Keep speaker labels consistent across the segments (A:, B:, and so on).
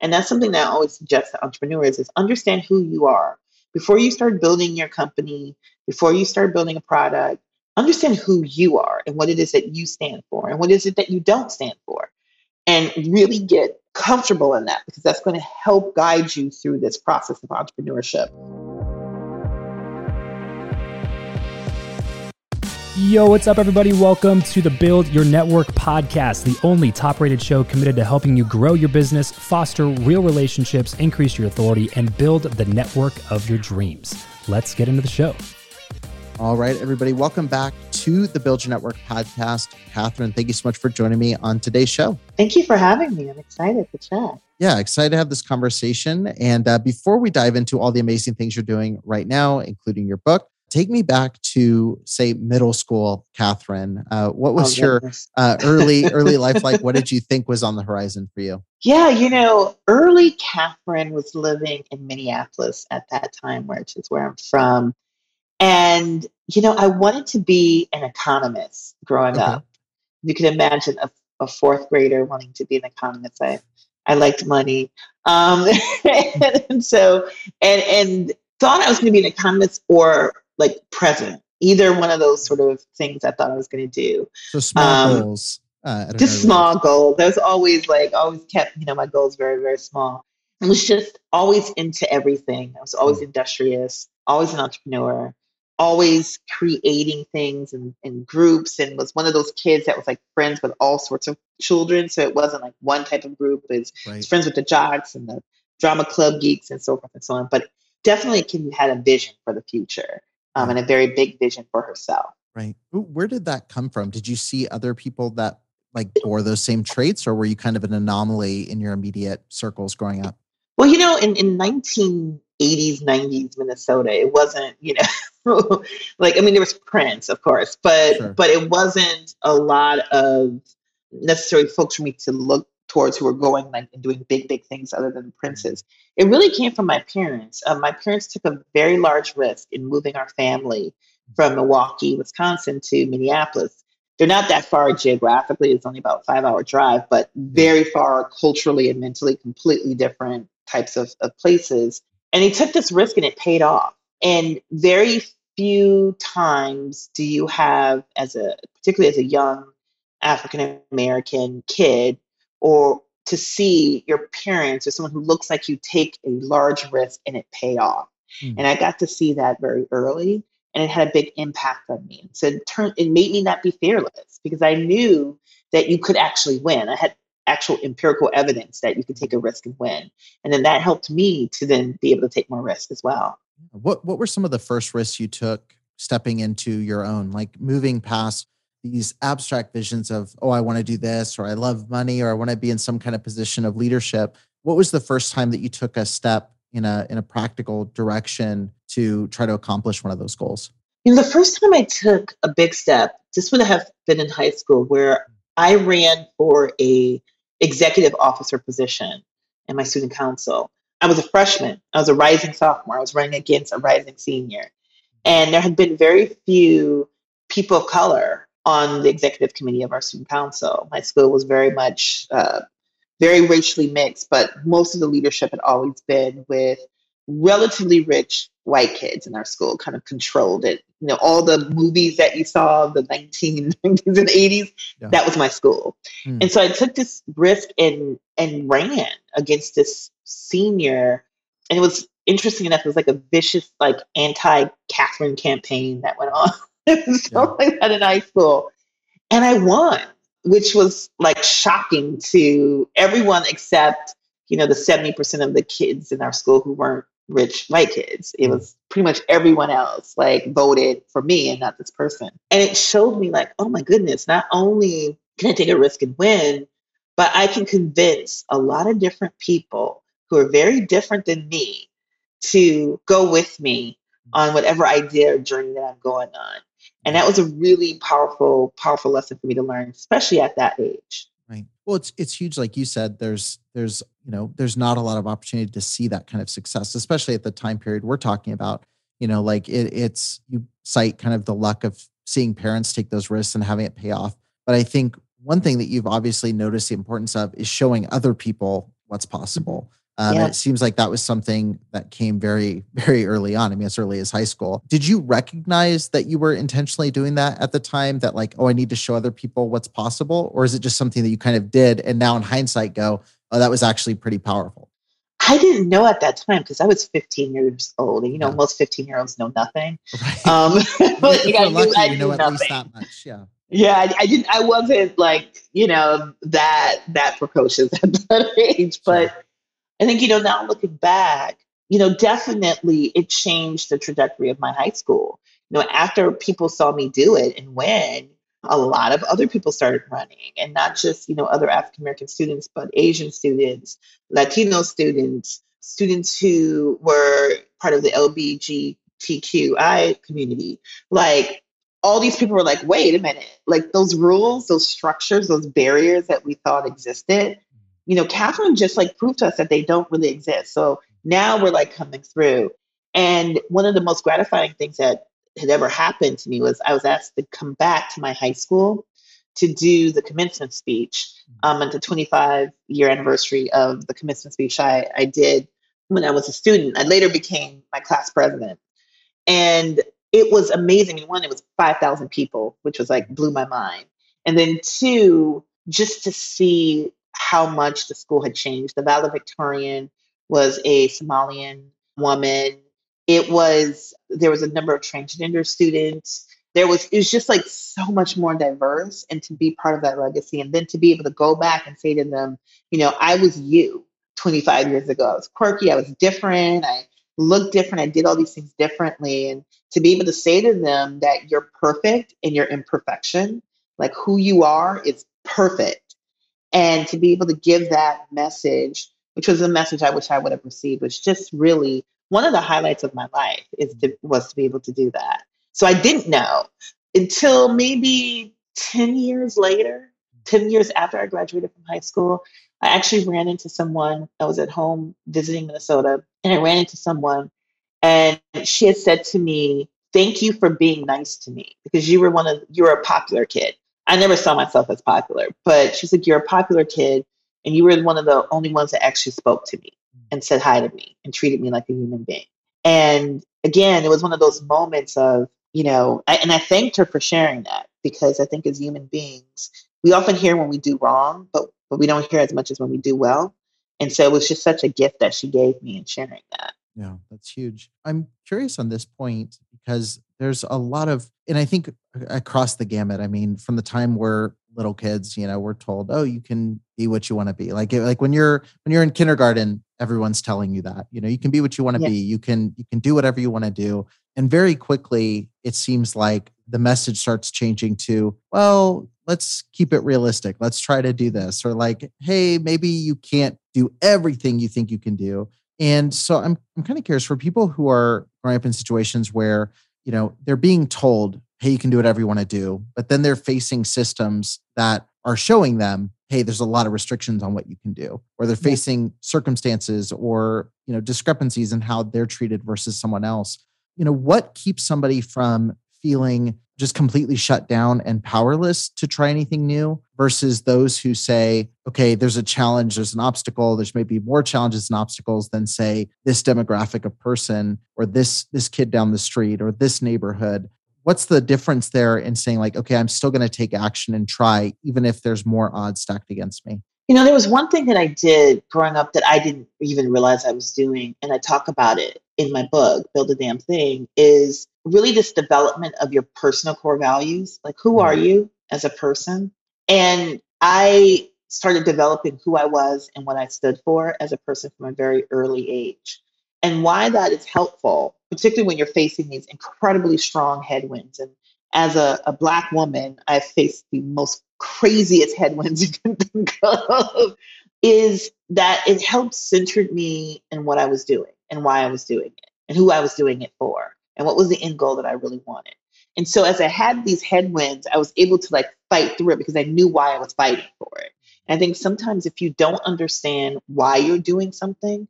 A: And that's something that I always suggest to entrepreneurs is understand who you are. Before you start building your company, before you start building a product, understand who you are and what it is that you stand for and what is it that you don't stand for. And really get comfortable in that because that's going to help guide you through this process of entrepreneurship.
B: Yo, what's up, everybody? Welcome to the Build Your Network podcast, the only top rated show committed to helping you grow your business, foster real relationships, increase your authority, and build the network of your dreams. Let's get into the show.
C: All right, everybody, welcome back to the Build Your Network podcast. Catherine, thank you so much for joining me on today's show.
A: Thank you for having me. I'm excited to chat.
C: Yeah, excited to have this conversation. And uh, before we dive into all the amazing things you're doing right now, including your book, Take me back to say middle school, Catherine. Uh, what was oh, your uh, early early life like? What did you think was on the horizon for you?
A: Yeah, you know, early Catherine was living in Minneapolis at that time, which is where I'm from, and you know, I wanted to be an economist growing okay. up. You can imagine a, a, fourth grader wanting to be an economist. I I liked money, um, and, and so and and thought I was going to be an economist or like present. Either one of those sort of things I thought I was going to do.
C: So small um, goals.
A: Uh, just small goals. I was always like, always kept, you know, my goals very, very small. I was just always into everything. I was always mm. industrious, always an entrepreneur, always creating things in, in groups, and was one of those kids that was like friends with all sorts of children. So it wasn't like one type of group. It's right. friends with the jocks and the drama club geeks and so forth and so on. But definitely, Kim had a vision for the future um, and a very big vision for herself.
C: Right. Where did that come from? Did you see other people that like bore those same traits, or were you kind of an anomaly in your immediate circles growing up?
A: Well, you know, in, in 1980s, 90s Minnesota, it wasn't, you know, like I mean, there was Prince, of course, but sure. but it wasn't a lot of necessarily folks for me to look towards who were going like and doing big big things other than princes. It really came from my parents. Um, my parents took a very large risk in moving our family from milwaukee wisconsin to minneapolis. They're not that far geographically. It's only about five hour drive but very far culturally and mentally completely different types of, of places. And he took this risk and it paid off. And very few times do you have as a particularly as a young african american kid or to see your parents or someone who looks like you take a large risk and it pay off. Mm. And I got to see that very early and it had a big impact on me. So it turned it made me not be fearless because I knew that you could actually win. I had actual empirical evidence that you could take a risk and win. And then that helped me to then be able to take more risk as well.
C: What what were some of the first risks you took stepping into your own, like moving past these abstract visions of, oh, I want to do this, or I love money, or I want to be in some kind of position of leadership. What was the first time that you took a step in a in a practical direction to try to accomplish one of those goals?
A: You know, the first time I took a big step, this would have been in high school, where I ran for a executive officer position in my student council. I was a freshman. I was a rising sophomore. I was running against a rising senior. And there had been very few people of color on the executive committee of our student council. My school was very much uh, very racially mixed, but most of the leadership had always been with relatively rich white kids in our school, kind of controlled it. You know, all the movies that you saw, the 1990s and 80s, yeah. that was my school. Mm. And so I took this risk and and ran against this senior. And it was interesting enough, it was like a vicious, like anti-Catherine campaign that went on. something yeah. like that in high school. And I won, which was like shocking to everyone except, you know, the 70% of the kids in our school who weren't rich white kids. It mm. was pretty much everyone else like voted for me and not this person. And it showed me like, oh my goodness, not only can I take a risk and win, but I can convince a lot of different people who are very different than me to go with me mm. on whatever idea or journey that I'm going on. And that was a really powerful, powerful lesson for me to learn, especially at that age.
C: Right. Well, it's it's huge. Like you said, there's there's you know there's not a lot of opportunity to see that kind of success, especially at the time period we're talking about. You know, like it, it's you cite kind of the luck of seeing parents take those risks and having it pay off. But I think one thing that you've obviously noticed the importance of is showing other people what's possible. Um, yeah. it seems like that was something that came very, very early on. I mean, as early as high school. Did you recognize that you were intentionally doing that at the time? That like, oh, I need to show other people what's possible, or is it just something that you kind of did, and now in hindsight, go, oh, that was actually pretty powerful?
A: I didn't know at that time because I was 15 years old, and you know, yeah. most 15 year olds know nothing. Right. Um,
C: but like, I knew, you know at least that much. Yeah.
A: Yeah, I, I, didn't. I wasn't like you know that that precocious at that age, but. I think you know now looking back, you know, definitely it changed the trajectory of my high school. You know, after people saw me do it and win, a lot of other people started running and not just you know other african american students but asian students latino students students who were part of the lbgtqi community like all these people were like wait a minute like those rules those structures those barriers that we thought existed you know catherine just like proved to us that they don't really exist so now we're like coming through and one of the most gratifying things that had ever happened to me was I was asked to come back to my high school to do the commencement speech mm-hmm. um, at the 25 year anniversary of the commencement speech I, I did when I was a student. I later became my class president. And it was amazing. One, it was 5,000 people, which was like blew my mind. And then two, just to see how much the school had changed. The valedictorian was a Somalian woman it was there was a number of transgender students. There was it was just like so much more diverse, and to be part of that legacy, and then to be able to go back and say to them, you know, I was you 25 years ago. I was quirky. I was different. I looked different. I did all these things differently, and to be able to say to them that you're perfect in your imperfection, like who you are is perfect, and to be able to give that message which was a message I wish I would have received, was just really one of the highlights of my life is to, was to be able to do that. So I didn't know until maybe 10 years later, 10 years after I graduated from high school, I actually ran into someone. I was at home visiting Minnesota and I ran into someone and she had said to me, Thank you for being nice to me because you were one of you were a popular kid. I never saw myself as popular, but she's like, You're a popular kid and you were one of the only ones that actually spoke to me mm. and said hi to me and treated me like a human being. And again, it was one of those moments of, you know, I, and I thanked her for sharing that because I think as human beings, we often hear when we do wrong, but, but we don't hear as much as when we do well. And so it was just such a gift that she gave me in sharing that.
C: Yeah, that's huge. I'm curious on this point because there's a lot of, and I think uh, across the gamut, I mean, from the time we're little kids, you know, we're told, oh, you can be what you want to be. Like, like when you're, when you're in kindergarten, everyone's telling you that you know you can be what you want to yeah. be you can you can do whatever you want to do and very quickly it seems like the message starts changing to well let's keep it realistic let's try to do this or like hey maybe you can't do everything you think you can do and so i'm i'm kind of curious for people who are growing up in situations where you know they're being told hey you can do whatever you want to do but then they're facing systems that are showing them hey there's a lot of restrictions on what you can do or they're facing circumstances or you know discrepancies in how they're treated versus someone else. You know what keeps somebody from feeling just completely shut down and powerless to try anything new versus those who say okay there's a challenge there's an obstacle there's maybe more challenges and obstacles than say this demographic of person or this this kid down the street or this neighborhood. What's the difference there in saying like okay i'm still going to take action and try even if there's more odds stacked against me?
A: You know there was one thing that i did growing up that i didn't even realize i was doing and i talk about it in my book build a damn thing is really this development of your personal core values like who are you as a person? And i started developing who i was and what i stood for as a person from a very early age. And why that is helpful, particularly when you're facing these incredibly strong headwinds. And as a, a Black woman, I've faced the most craziest headwinds you can think of, is that it helped center me in what I was doing and why I was doing it and who I was doing it for and what was the end goal that I really wanted. And so as I had these headwinds, I was able to like fight through it because I knew why I was fighting for it. And I think sometimes if you don't understand why you're doing something,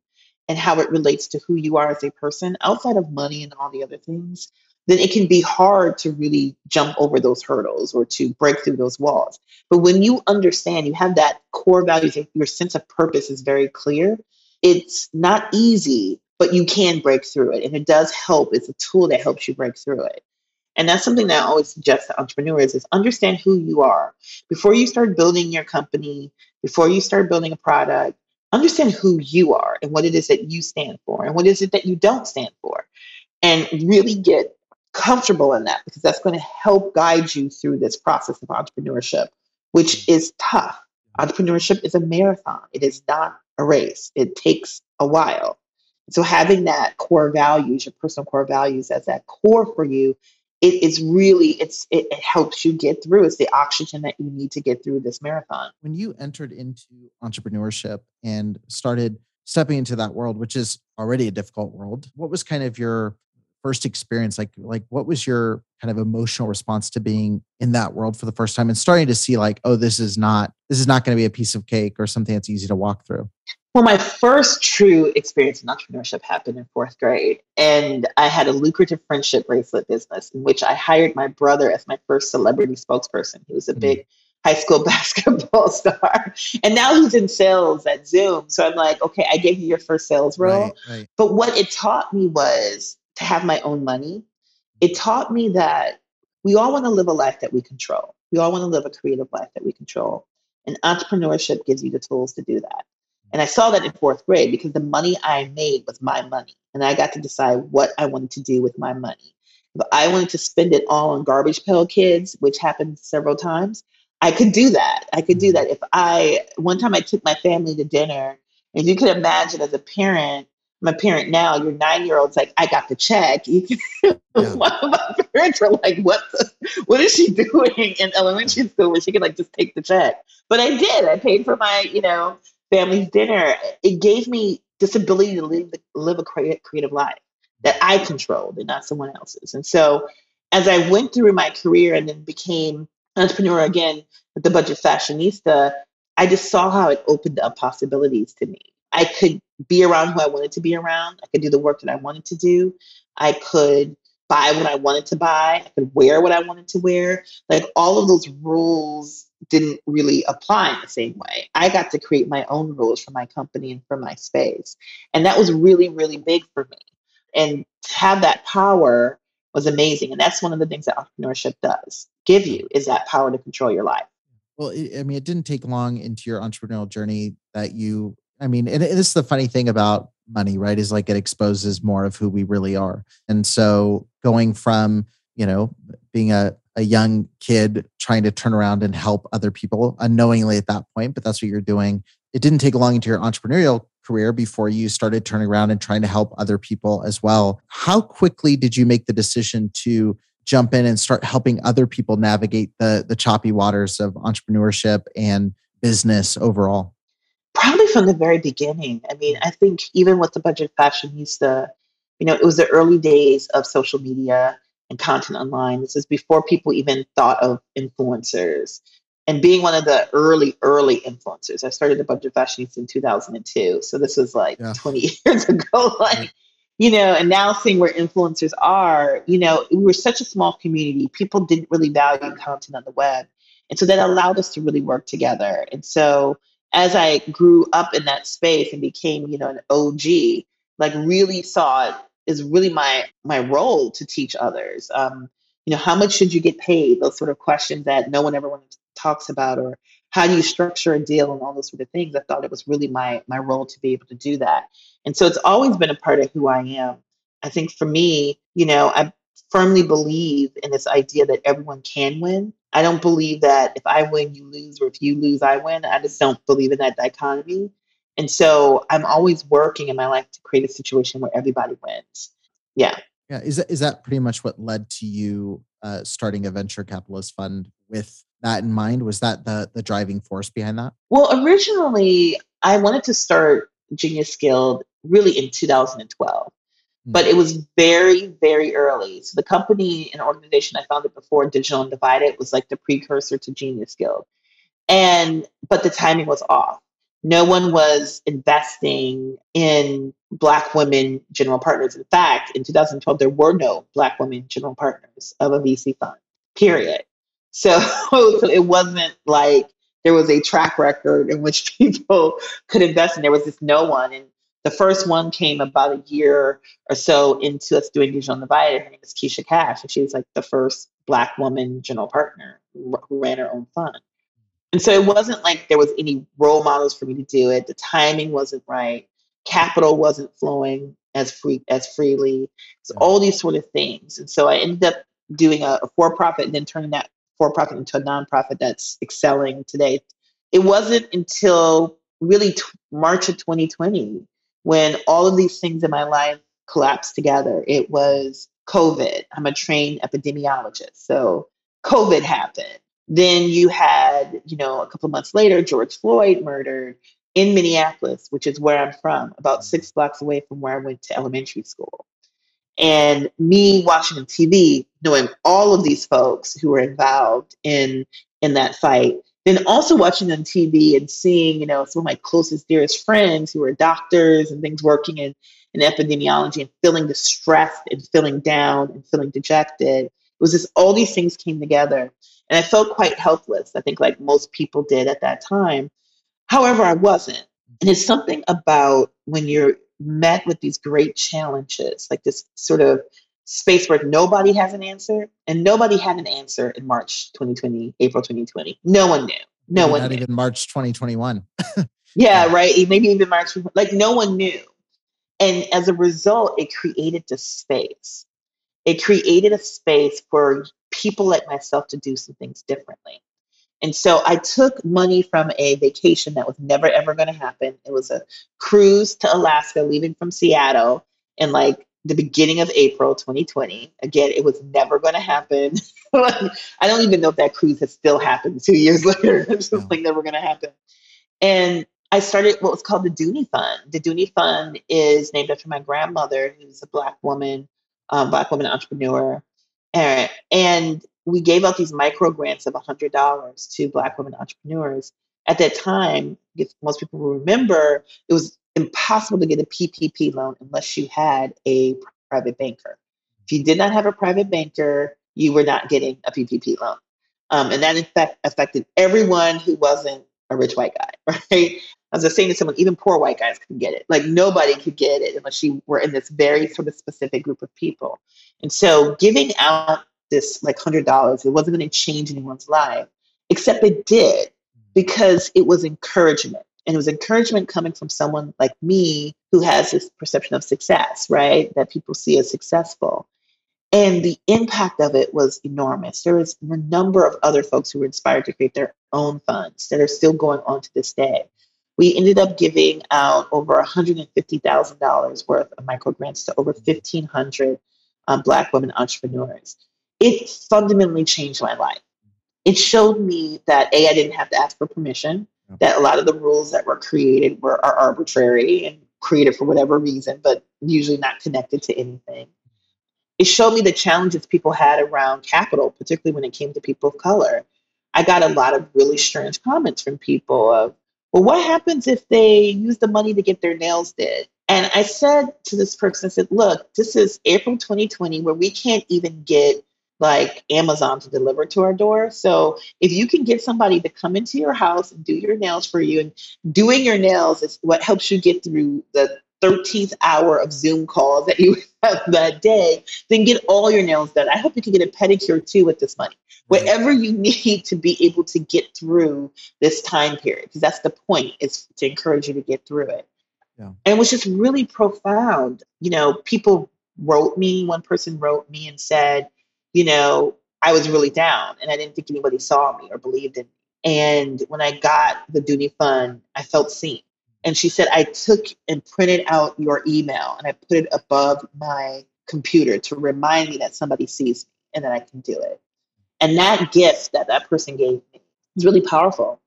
A: and how it relates to who you are as a person outside of money and all the other things, then it can be hard to really jump over those hurdles or to break through those walls. But when you understand, you have that core values, your sense of purpose is very clear. It's not easy, but you can break through it. And it does help. It's a tool that helps you break through it. And that's something that I always suggest to entrepreneurs is understand who you are. Before you start building your company, before you start building a product, understand who you are and what it is that you stand for and what is it that you don't stand for. And really get comfortable in that because that's going to help guide you through this process of entrepreneurship, which is tough. Entrepreneurship is a marathon, it is not a race, it takes a while. So, having that core values, your personal core values as that core for you, it is really it's it, it helps you get through. It's the oxygen that you need to get through this marathon.
C: When you entered into entrepreneurship and started stepping into that world which is already a difficult world what was kind of your first experience? Like like what was your kind of emotional response to being in that world for the first time and starting to see like oh this is not this is not going to be a piece of cake or something that's easy to walk through
A: well my first true experience in entrepreneurship happened in fourth grade and i had a lucrative friendship bracelet business in which i hired my brother as my first celebrity spokesperson he was a mm-hmm. big high school basketball star. And now he's in sales at Zoom. So I'm like, okay, I gave you your first sales role. Right, right. But what it taught me was to have my own money, it taught me that we all want to live a life that we control. We all want to live a creative life that we control. And entrepreneurship gives you the tools to do that. And I saw that in fourth grade because the money I made was my money. And I got to decide what I wanted to do with my money. If I wanted to spend it all on garbage pail kids, which happened several times, I could do that. I could do mm-hmm. that. If I, one time I took my family to dinner, and you can imagine as a parent, I'm a parent now, your nine year old's like, I got the check. yeah. my parents were like, what the, what is she doing in elementary school where she could like just take the check? But I did. I paid for my, you know, family's dinner. It gave me this ability to live, live a creative life that I controlled and not someone else's. And so as I went through my career and then became an entrepreneur again with the budget fashionista, I just saw how it opened up possibilities to me. I could be around who I wanted to be around. I could do the work that I wanted to do. I could buy what I wanted to buy. I could wear what I wanted to wear. Like all of those rules didn't really apply in the same way. I got to create my own rules for my company and for my space. And that was really, really big for me. And to have that power was amazing. And that's one of the things that entrepreneurship does give you is that power to control your life.
C: Well, I mean, it didn't take long into your entrepreneurial journey that you I mean, and this is the funny thing about money, right? Is like it exposes more of who we really are. And so going from, you know, being a, a young kid trying to turn around and help other people unknowingly at that point, but that's what you're doing. It didn't take long into your entrepreneurial career before you started turning around and trying to help other people as well. How quickly did you make the decision to jump in and start helping other people navigate the the choppy waters of entrepreneurship and business overall?
A: Probably from the very beginning. I mean, mm. I think even with the budget fashionista, you know, it was the early days of social media and content online. This is before people even thought of influencers. And being one of the early, early influencers, I started the budget fashionista in 2002. So this was like yeah. 20 years ago. Like, you know, and now seeing where influencers are, you know, we were such a small community. People didn't really value content on the web. And so that allowed us to really work together. And so as I grew up in that space and became, you know, an OG, like really saw it is really my my role to teach others. Um, you know, how much should you get paid? Those sort of questions that no one ever talks about, or how do you structure a deal and all those sort of things. I thought it was really my my role to be able to do that, and so it's always been a part of who I am. I think for me, you know, I firmly believe in this idea that everyone can win. I don't believe that if I win, you lose, or if you lose, I win. I just don't believe in that dichotomy. And so I'm always working in my life to create a situation where everybody wins. Yeah.
C: Yeah. Is that, is that pretty much what led to you uh, starting a venture capitalist fund with that in mind? Was that the, the driving force behind that?
A: Well, originally, I wanted to start Genius Guild really in 2012 but it was very, very early. So the company and organization I founded before Digital Undivided was like the precursor to Genius Guild. And but the timing was off. no one was investing in Black women general partners. In fact, in 2012, there were no Black women general partners of a VC fund, period. So, so it wasn't like there was a track record in which people could invest and there was just no one. And the first one came about a year or so into us doing Digital Undivided. Her name is Kesha Cash, and she was like the first Black woman general partner who ran her own fund. And so it wasn't like there was any role models for me to do it. The timing wasn't right. Capital wasn't flowing as free as freely. So all these sort of things. And so I ended up doing a, a for-profit and then turning that for-profit into a nonprofit that's excelling today. It wasn't until really t- March of 2020 when all of these things in my life collapsed together. It was COVID. I'm a trained epidemiologist. So COVID happened. Then you had, you know, a couple months later, George Floyd murdered in Minneapolis, which is where I'm from, about six blocks away from where I went to elementary school. And me watching TV, knowing all of these folks who were involved in in that fight, then also watching on TV and seeing, you know, some of my closest, dearest friends who were doctors and things working in, in epidemiology and feeling distressed and feeling down and feeling dejected. It was just all these things came together. And I felt quite helpless, I think, like most people did at that time. However, I wasn't. And it's something about when you're met with these great challenges, like this sort of space where nobody has an answer, and nobody had an answer in March 2020, April 2020. No one knew. No
C: Maybe
A: one
C: not
A: knew.
C: even March 2021.
A: Yeah, right. Maybe even March, like no one knew. And as a result, it created this space. It created a space for people like myself to do some things differently. And so I took money from a vacation that was never ever going to happen. It was a cruise to Alaska leaving from Seattle in like the beginning of April 2020. Again, it was never going to happen. I don't even know if that cruise has still happened two years later. It's just like never going to happen. And I started what was called the Doonie Fund. The Doonie Fund is named after my grandmother, who's a Black woman, um, Black woman entrepreneur. And, and we gave out these micro grants of $100 to Black women entrepreneurs. At that time, if most people will remember, it was impossible to get a PPP loan unless you had a private banker. If you did not have a private banker, you were not getting a PPP loan. Um, and that in fact affected everyone who wasn't a rich white guy, right? I was just saying to someone, even poor white guys couldn't get it. Like nobody could get it unless you were in this very sort of specific group of people. And so giving out this like hundred dollars, it wasn't going to change anyone's life, except it did because it was encouragement. And it was encouragement coming from someone like me who has this perception of success, right? That people see as successful. And the impact of it was enormous. There was a number of other folks who were inspired to create their own funds that are still going on to this day. We ended up giving out over $150,000 worth of micro grants to over 1,500 um, Black women entrepreneurs. It fundamentally changed my life. It showed me that A, I didn't have to ask for permission, that a lot of the rules that were created were are arbitrary and created for whatever reason, but usually not connected to anything. It showed me the challenges people had around capital, particularly when it came to people of color. I got a lot of really strange comments from people of, well, what happens if they use the money to get their nails did? And I said to this person, I said, look, this is April 2020 where we can't even get like Amazon to deliver to our door. So if you can get somebody to come into your house and do your nails for you, and doing your nails is what helps you get through the 13th hour of Zoom calls that you have that day, then get all your nails done. I hope you can get a pedicure too with this money. Whatever you need to be able to get through this time period, because that's the point, is to encourage you to get through it.
C: Yeah.
A: And it was just really profound. You know, people wrote me, one person wrote me and said, you know, I was really down and I didn't think anybody saw me or believed in me. And when I got the Doonie Fund, I felt seen. And she said, I took and printed out your email and I put it above my computer to remind me that somebody sees me and that I can do it. And that gift that that person gave me is really powerful.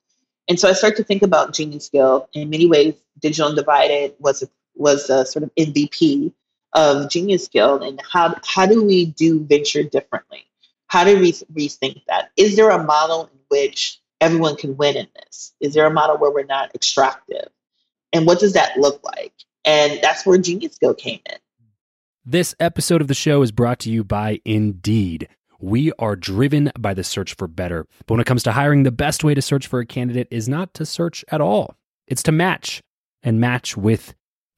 A: And so I started to think about Genius Guild. In many ways, Digital Undivided was a, was a sort of MVP of Genius Guild. And how, how do we do venture differently? How do we rethink that? Is there a model in which everyone can win in this? Is there a model where we're not extractive? And what does that look like? And that's where Genius Guild came in.
B: This episode of the show is brought to you by Indeed. We are driven by the search for better. But when it comes to hiring, the best way to search for a candidate is not to search at all, it's to match and match with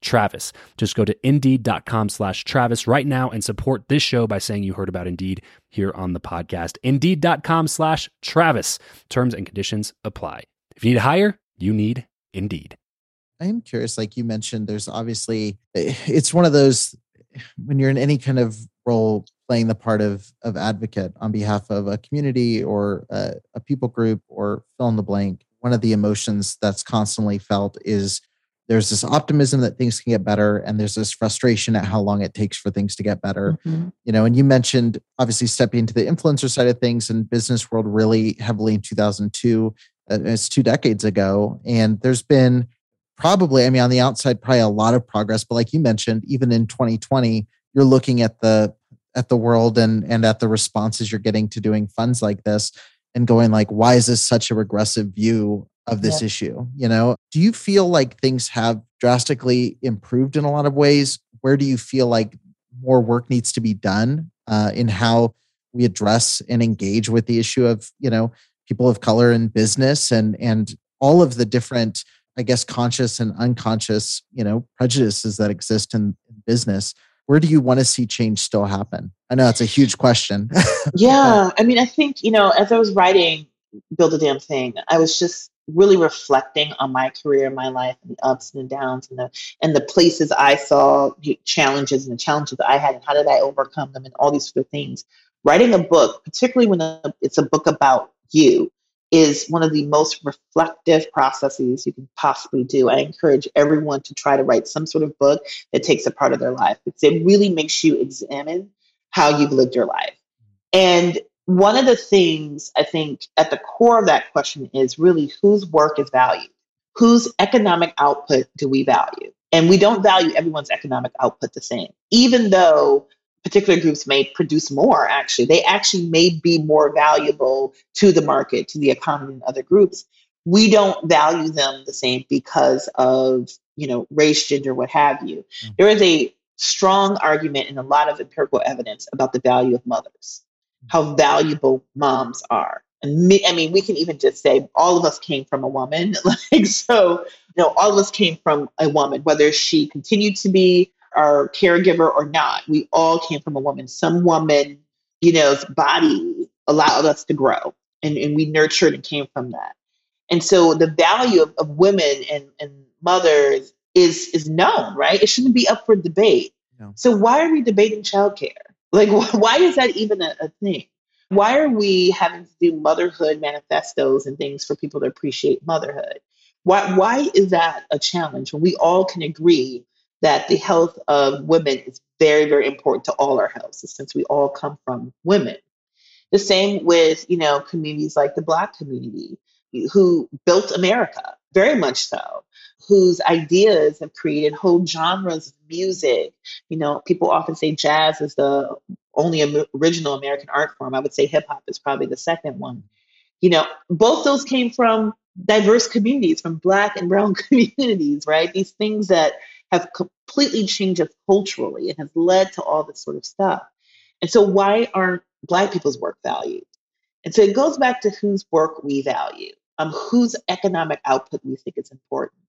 B: Travis. Just go to indeed.com slash Travis right now and support this show by saying you heard about Indeed here on the podcast. Indeed.com slash Travis. Terms and conditions apply. If you need to hire, you need Indeed.
C: I am curious, like you mentioned, there's obviously, it's one of those, when you're in any kind of role playing the part of, of advocate on behalf of a community or a, a people group or fill in the blank, one of the emotions that's constantly felt is there's this optimism that things can get better and there's this frustration at how long it takes for things to get better mm-hmm. you know and you mentioned obviously stepping into the influencer side of things and business world really heavily in 2002 uh, it's two decades ago and there's been probably i mean on the outside probably a lot of progress but like you mentioned even in 2020 you're looking at the at the world and and at the responses you're getting to doing funds like this and going like why is this such a regressive view of this yeah. issue you know? Do you feel like things have drastically improved in a lot of ways? Where do you feel like more work needs to be done uh, in how we address and engage with the issue of you know people of color in business and and all of the different i guess conscious and unconscious you know prejudices that exist in, in business? Where do you want to see change still happen? I know it's a huge question.
A: Yeah i mean i think you know as i was writing build a damn thing i was just really reflecting on my career and my life and the ups and the downs and the and the places I saw challenges and the challenges I had and how did I overcome them and all these sort of things. Writing a book, particularly when it's a book about you, is one of the most reflective processes you can possibly do. I encourage everyone to try to write some sort of book that takes a part of their life because it really makes you examine how you've lived your life. And one of the things I think at the core of that question is really whose work is valued? Whose economic output do we value? And we don't value everyone's economic output the same, even though particular groups may produce more, actually. They actually may be more valuable to the market, to the economy, than other groups. We don't value them the same because of, you know, race, gender, what have you. Mm-hmm. There is a strong argument and a lot of empirical evidence about the value of mothers how valuable moms are. And me, I mean, we can even just say all of us came from a woman. like, so, you know, all of us came from a woman, whether she continued to be our caregiver or not. We all came from a woman. Some woman, you know's body allowed us to grow and, and we nurtured and came from that. And so the value of, of women and, and mothers is is known, right? It shouldn't be up for debate. No. So why are we debating childcare? Like, why is that even a, a thing? Why are we having to do motherhood manifestos and things for people to appreciate motherhood? Why, why is that a challenge when we all can agree that the health of women is very, very important to all our health since we all come from women. The same with, you know, communities like the Black community who built America, very much so, whose ideas have created whole genres of music. You know, people often say jazz is the only original American art form. I would say hip hop is probably the second one. You know, both those came from diverse communities, from Black and Brown communities, right? These things that have completely changed us culturally and has led to all this sort of stuff. And so, why aren't Black people's work valued? And so, it goes back to whose work we value, um, whose economic output we think is important.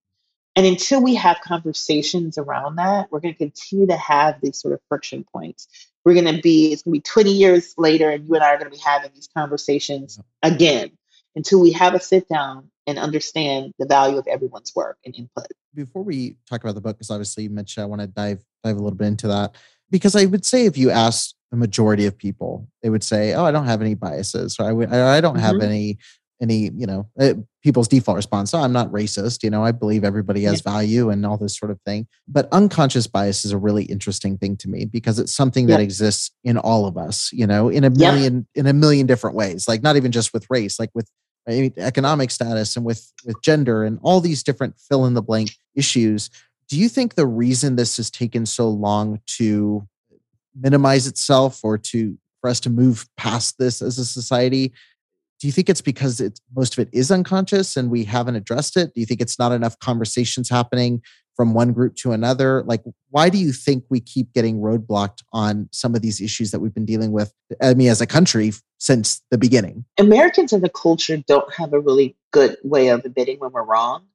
A: And until we have conversations around that, we're going to continue to have these sort of friction points. We're going to be, it's going to be 20 years later, and you and I are going to be having these conversations again until we have a sit down and understand the value of everyone's work and input.
C: Before we talk about the book, because obviously you mentioned I want to dive dive a little bit into that. Because I would say if you asked the majority of people, they would say, "Oh, I don't have any biases," or "I, would, I don't have mm-hmm. any any you know uh, people's default response oh, i'm not racist you know i believe everybody has yeah. value and all this sort of thing. But unconscious bias is a really interesting thing to me because it's something that exists in all of us you know in a million in a million different ways like not even just with race like with economic status and with with gender and all these different fill in the blank issues. Do you think the reason this has taken so long to minimize itself or to for us to move past this as a society do you think it's because it's most of it is unconscious and we haven't addressed it? Do you think it's not enough conversations happening from one group to another? Like why do you think we keep getting roadblocked on some of these issues that we've been dealing with i mean as a country since the beginning?
A: Americans and the culture don't have a really good way of admitting when we're wrong.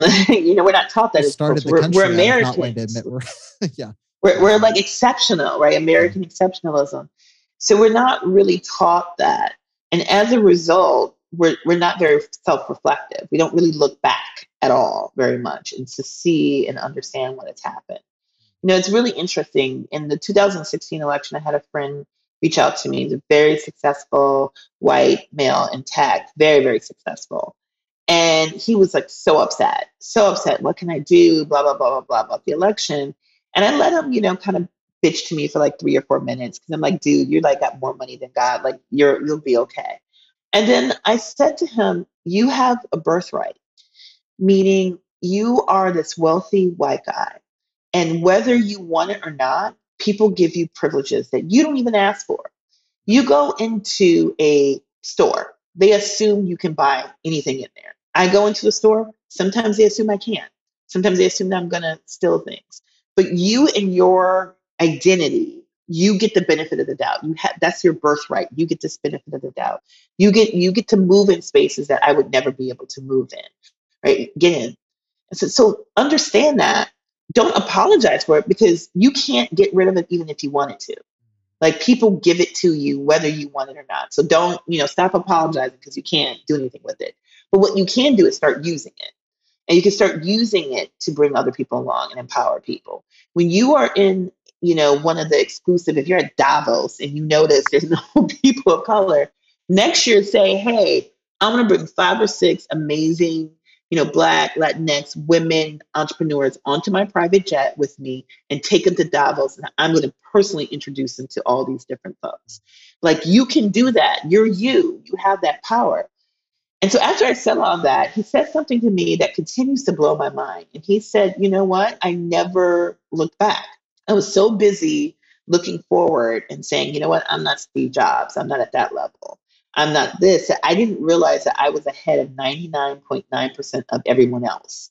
A: You know we're not taught that
C: started the country, we're, we're americans. we're, yeah.
A: We're, we're like exceptional right? American yeah. exceptionalism. So we're not really taught that and as a result, we're, we're not very self reflective. We don't really look back at all very much and to see and understand what has happened. You know, it's really interesting. In the 2016 election, I had a friend reach out to me. He's a very successful white male in tech, very, very successful. And he was like so upset, so upset. What can I do? Blah, blah, blah, blah, blah about the election. And I let him, you know, kind of bitch to me for like three or four minutes because I'm like, dude, you're like got more money than God. Like you're you'll be okay. And then I said to him, You have a birthright, meaning you are this wealthy white guy. And whether you want it or not, people give you privileges that you don't even ask for. You go into a store, they assume you can buy anything in there. I go into a store, sometimes they assume I can. Sometimes they assume that I'm going to steal things. But you and your identity. You get the benefit of the doubt. You have that's your birthright. You get this benefit of the doubt. You get you get to move in spaces that i would never be able to move in right? Again so, so understand that. Don't apologize for it because you can't get rid of it even if you wanted to. Like people give it to you whether you want it or not. So don't you know stop apologizing because you can't do anything with it. But what you can do is start using it. And you can start using it to bring other people along and empower people. When you are in you know, one of the exclusive, if you're at Davos and you notice there's no people of color, next year say, hey, I'm to bring five or six amazing, you know, Black, Latinx women entrepreneurs onto my private jet with me and take them to Davos. And I'm going to personally introduce them to all these different folks. Like, you can do that. You're you, you have that power. And so after I said all that, he said something to me that continues to blow my mind. And he said, You know what? I never looked back. I was so busy looking forward and saying, you know what, I'm not Steve Jobs. I'm not at that level. I'm not this. I didn't realize that I was ahead of 99.9% of everyone else.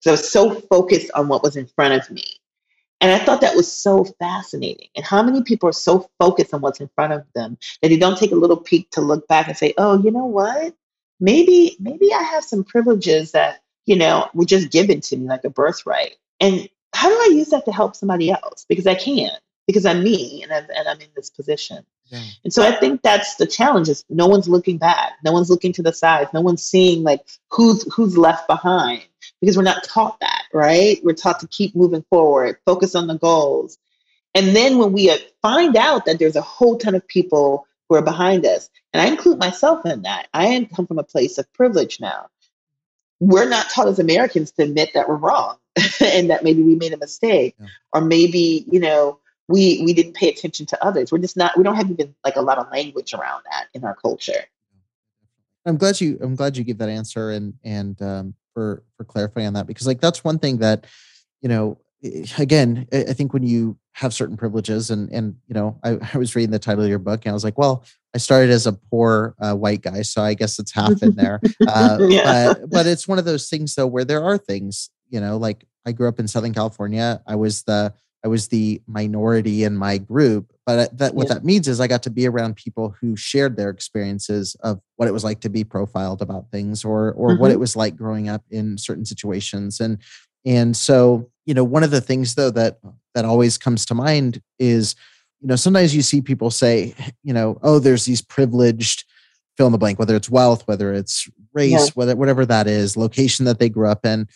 A: So I was so focused on what was in front of me. And I thought that was so fascinating. And how many people are so focused on what's in front of them that they don't take a little peek to look back and say, oh, you know what? Maybe, maybe I have some privileges that, you know, were just given to me like a birthright. And how do I use that to help somebody else? Because I can, because I'm me and I'm, and I'm in this position. Yeah. And so I think that's the challenge is no one's looking back. No one's looking to the sides. No one's seeing like who's who's left behind because we're not taught that, right? We're taught to keep moving forward, focus on the goals. And then when we uh, find out that there's a whole ton of people who are behind us, and I include myself in that, I come from a place of privilege now. We're not taught as Americans to admit that we're wrong and that maybe we made a mistake yeah. or maybe you know we we didn't pay attention to others we're just not we don't have even like a lot of language around that in our culture
C: i'm glad you i'm glad you give that answer and and um, for for clarifying on that because like that's one thing that you know again i think when you have certain privileges and and you know I, I was reading the title of your book and i was like well i started as a poor uh, white guy so i guess it's half in there uh, yeah. but but it's one of those things though where there are things you know like i grew up in southern california i was the i was the minority in my group but that what yeah. that means is i got to be around people who shared their experiences of what it was like to be profiled about things or or mm-hmm. what it was like growing up in certain situations and and so you know one of the things though that that always comes to mind is you know sometimes you see people say you know oh there's these privileged fill in the blank whether it's wealth whether it's race yeah. whether whatever that is location that they grew up in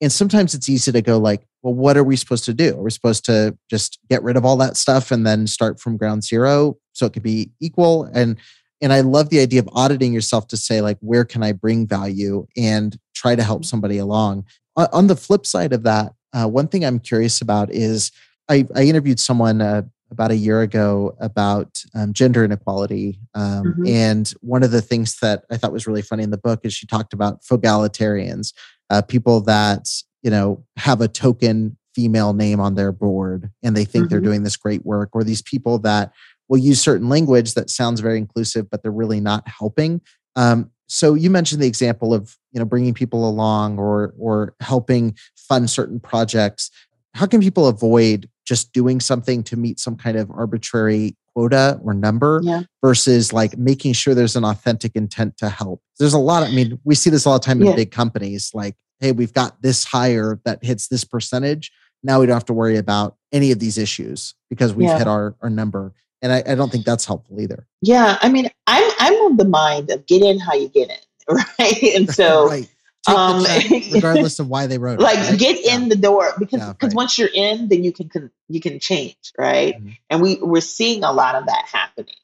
C: and sometimes it's easy to go like well what are we supposed to do are we supposed to just get rid of all that stuff and then start from ground zero so it could be equal and and i love the idea of auditing yourself to say like where can i bring value and try to help somebody along on the flip side of that uh, one thing I'm curious about is I, I interviewed someone uh, about a year ago about um, gender inequality. Um, mm-hmm. And one of the things that I thought was really funny in the book is she talked about fogalitarians, uh, people that, you know, have a token female name on their board and they think mm-hmm. they're doing this great work, or these people that will use certain language that sounds very inclusive, but they're really not helping. Um, so you mentioned the example of you know bringing people along or or helping fund certain projects how can people avoid just doing something to meet some kind of arbitrary quota or number yeah. versus like making sure there's an authentic intent to help there's a lot of, i mean we see this all the time in yeah. big companies like hey we've got this hire that hits this percentage now we don't have to worry about any of these issues because we've yeah. hit our, our number and I, I, don't think that's helpful either.
A: Yeah, I mean, I'm I'm of the mind of get in how you get in, right? And so, right.
C: Um, regardless of why they wrote
A: like, it, right? get yeah. in the door because because yeah, right. once you're in, then you can, can you can change, right? Mm-hmm. And we we're seeing a lot of that happening.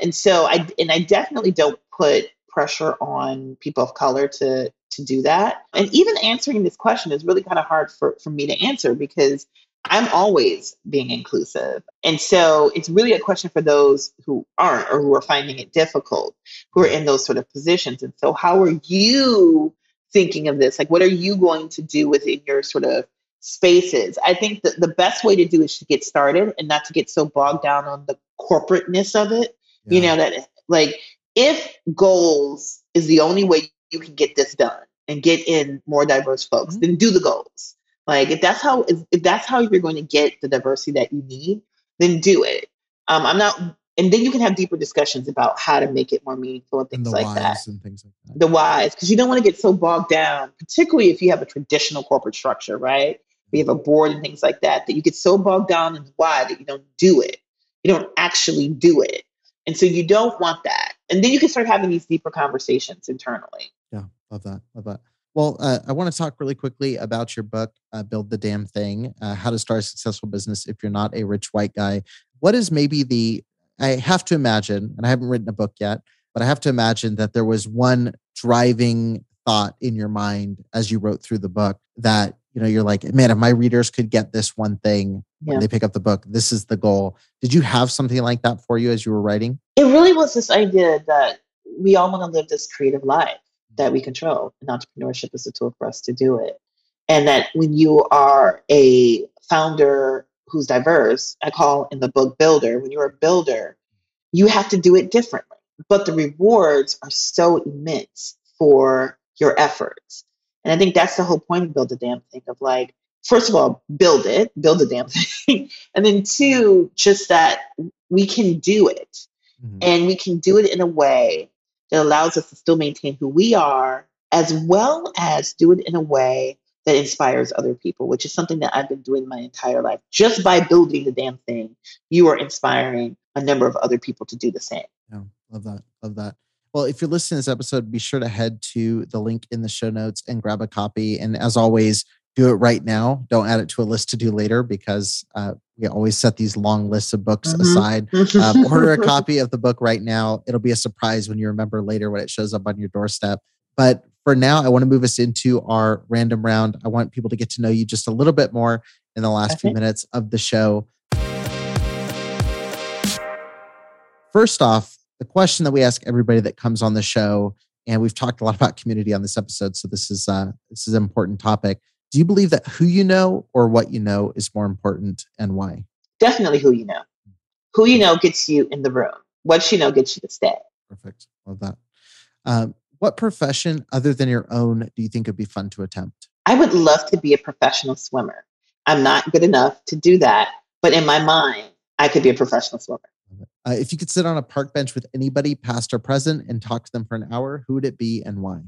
A: And so I and I definitely don't put pressure on people of color to to do that. And even answering this question is really kind of hard for, for me to answer because I'm always being inclusive. And so it's really a question for those who aren't or who are finding it difficult, who are in those sort of positions. And so, how are you thinking of this? Like, what are you going to do within your sort of spaces? I think that the best way to do is to get started and not to get so bogged down on the corporateness of it. Yeah. You know, that like if goals is the only way you can get this done and get in more diverse folks, mm-hmm. then do the goals like if that's how if that's how you're going to get the diversity that you need, then do it. Um, I'm not, and then you can have deeper discussions about how to make it more meaningful and things and like that.
C: And things like that.
A: The whys, because you don't want to get so bogged down, particularly if you have a traditional corporate structure, right? We have a board and things like that, that you get so bogged down in why that you don't do it. You don't actually do it. And so you don't want that. And then you can start having these deeper conversations internally.
C: Yeah, love that. Love that. Well, uh, I want to talk really quickly about your book, uh, Build the Damn Thing uh, How to Start a Successful Business If You're Not a Rich White Guy. What is maybe the, I have to imagine, and I haven't written a book yet, but I have to imagine that there was one driving thought in your mind as you wrote through the book that, you know, you're like, man, if my readers could get this one thing when yeah. they pick up the book, this is the goal. Did you have something like that for you as you were writing?
A: It really was this idea that we all want to live this creative life that we control. And entrepreneurship is a tool for us to do it. And that when you are a founder who's diverse, I call in the book builder, when you're a builder, you have to do it differently. But the rewards are so immense for your efforts. And I think that's the whole point of Build a Damn Thing of like, first of all, build it, build a damn thing. and then two, just that we can do it. Mm-hmm. And we can do it in a way that allows us to still maintain who we are, as well as do it in a way that inspires other people, which is something that I've been doing my entire life. Just by building the damn thing, you are inspiring a number of other people to do the same.
C: Yeah, love that. Love that. Well, if you're listening to this episode, be sure to head to the link in the show notes and grab a copy. And as always, do it right now. Don't add it to a list to do later because uh, we always set these long lists of books mm-hmm. aside. Um, order a copy of the book right now. It'll be a surprise when you remember later when it shows up on your doorstep. But for now, I want to move us into our random round. I want people to get to know you just a little bit more in the last okay. few minutes of the show. First off, the question that we ask everybody that comes on the show, and we've talked a lot about community on this episode, so this is uh, this is an important topic. Do you believe that who you know or what you know is more important, and why?
A: Definitely who you know. Who you know gets you in the room. What you know gets you to stay.
C: Perfect. Love that. Um, what profession other than your own do you think would be fun to attempt?
A: I would love to be a professional swimmer. I'm not good enough to do that, but in my mind, I could be a professional swimmer.
C: Uh, if you could sit on a park bench with anybody, past or present, and talk to them for an hour, who would it be and why?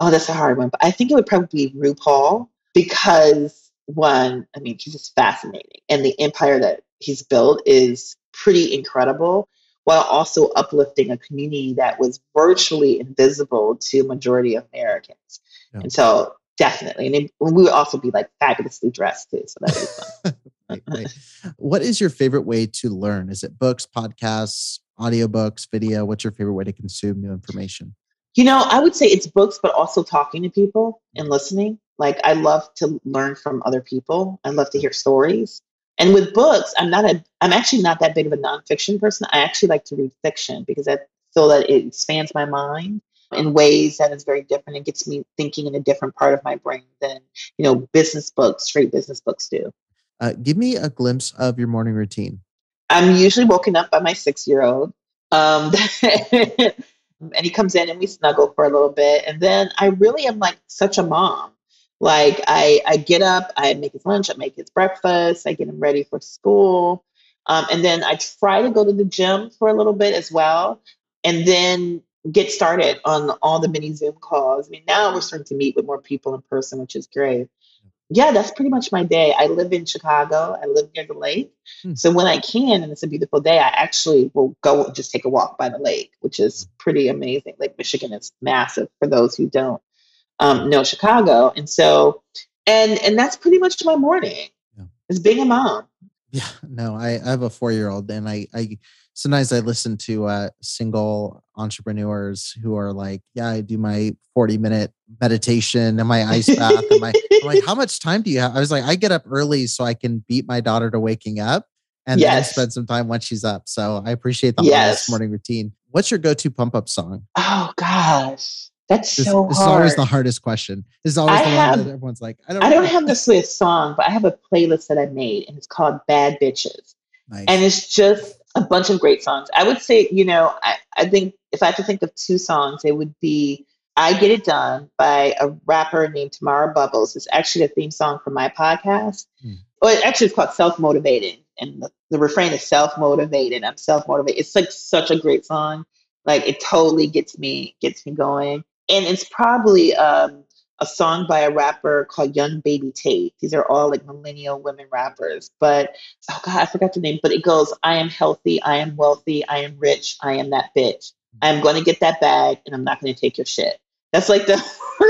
A: Oh, that's a hard one. But I think it would probably be RuPaul because one, I mean, he's just fascinating. And the empire that he's built is pretty incredible while also uplifting a community that was virtually invisible to majority of Americans. Yeah. And so definitely. And it, we would also be like fabulously dressed too. So that would be fun. right,
C: right. What is your favorite way to learn? Is it books, podcasts, audiobooks, video? What's your favorite way to consume new information?
A: You know, I would say it's books, but also talking to people and listening. Like I love to learn from other people. I love to hear stories. And with books, I'm not a I'm actually not that big of a nonfiction person. I actually like to read fiction because I feel that it expands my mind in ways that is very different and gets me thinking in a different part of my brain than you know business books, straight business books do.
C: Uh, give me a glimpse of your morning routine.
A: I'm usually woken up by my six year old. Um, and he comes in and we snuggle for a little bit. And then I really am like such a mom. Like I, I get up, I make his lunch, I make his breakfast, I get him ready for school. Um, and then I try to go to the gym for a little bit as well. And then get started on all the mini Zoom calls. I mean, now we're starting to meet with more people in person, which is great. Yeah, that's pretty much my day. I live in Chicago. I live near the lake. Hmm. So when I can and it's a beautiful day, I actually will go and just take a walk by the lake, which is hmm. pretty amazing. Lake Michigan is massive for those who don't um, know Chicago. And so, and and that's pretty much my morning. Yeah. Is being a mom.
C: Yeah, no, I, I have a four year old and I, I sometimes I listen to uh, single entrepreneurs who are like, yeah, I do my 40 minute meditation and my ice bath. and my, I'm like, how much time do you have? I was like, I get up early so I can beat my daughter to waking up and yes. then spend some time when she's up. So I appreciate the yes. morning routine. What's your go to pump up song?
A: Oh, gosh. That's this, so
C: This is always the hardest question. This is always I the have, one that everyone's like,
A: I don't I don't have this with song, but I have a playlist that I made and it's called Bad Bitches. Nice. And it's just a bunch of great songs. I would say, you know, I, I think if I had to think of two songs, it would be I Get It Done by a rapper named Tamara Bubbles. It's actually a theme song for my podcast. Hmm. Well, actually, it's called Self Motivating. And the, the refrain is self motivated. I'm self motivated. It's like such a great song. Like it totally gets me gets me going. And it's probably um, a song by a rapper called Young Baby Tate. These are all like millennial women rappers. But oh god, I forgot the name. But it goes, I am healthy, I am wealthy, I am rich, I am that bitch. I'm gonna get that bag and I'm not gonna take your shit. That's like the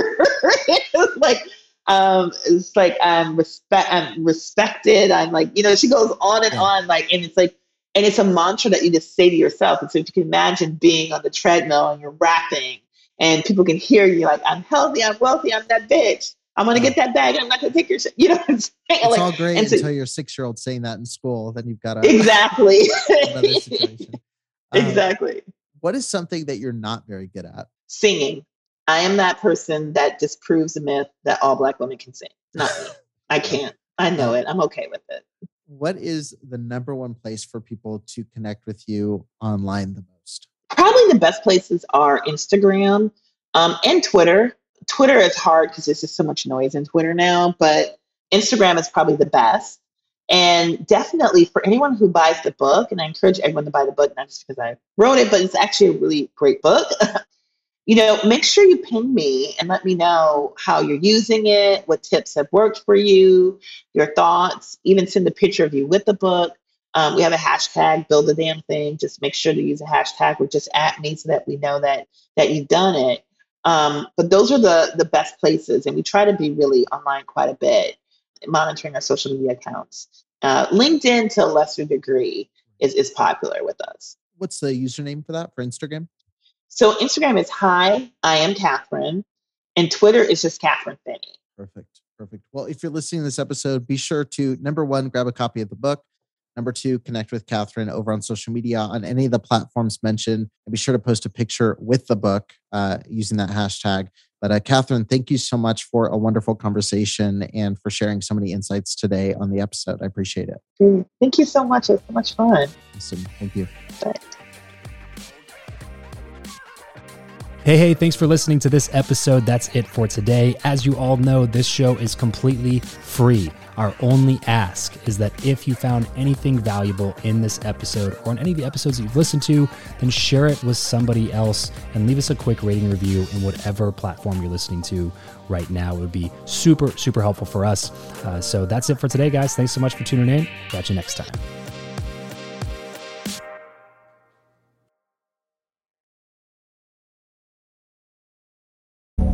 A: it's like um it's like I'm respect I'm respected. I'm like, you know, she goes on and on, like, and it's like and it's a mantra that you just say to yourself. And so if you can imagine being on the treadmill and you're rapping and people can hear you like, I'm healthy, I'm wealthy, I'm that bitch. I'm gonna get that bag. I'm not gonna take your shit. You know what I'm saying?
C: It's
A: like,
C: all great until so, your six year old saying that in school. Then you've got a
A: exactly situation. Um, exactly.
C: What is something that you're not very good at?
A: Singing. I am that person that disproves the myth that all black women can sing. Not me. I can't. I know it. I'm okay with it.
C: What is the number one place for people to connect with you online the most?
A: Probably the best places are Instagram um, and Twitter. Twitter is hard because there's just so much noise in Twitter now, but Instagram is probably the best. And definitely for anyone who buys the book, and I encourage everyone to buy the book, not just because I wrote it, but it's actually a really great book. you know, make sure you ping me and let me know how you're using it, what tips have worked for you, your thoughts, even send a picture of you with the book. Um, we have a hashtag, build the damn thing. Just make sure to use a hashtag or just at me so that we know that that you've done it. Um, but those are the the best places, and we try to be really online quite a bit, monitoring our social media accounts. Uh, LinkedIn, to a lesser degree, is is popular with us.
C: What's the username for that for Instagram?
A: So Instagram is hi, I am Kathryn, and Twitter is just Kathryn Finney.
C: Perfect. Perfect. Well, if you're listening to this episode, be sure to number one, grab a copy of the book. Number two, connect with Kathryn over on social media on any of the platforms mentioned. And be sure to post a picture with the book uh, using that hashtag. But uh, Kathryn, thank you so much for a wonderful conversation and for sharing so many insights today on the episode. I appreciate it.
A: Thank you so much. It's so much fun.
C: Awesome. Thank you. Bye.
B: Hey, hey, thanks for listening to this episode. That's it for today. As you all know, this show is completely free. Our only ask is that if you found anything valuable in this episode or in any of the episodes that you've listened to, then share it with somebody else and leave us a quick rating review in whatever platform you're listening to right now. It would be super, super helpful for us. Uh, so that's it for today, guys. Thanks so much for tuning in. Catch you next time.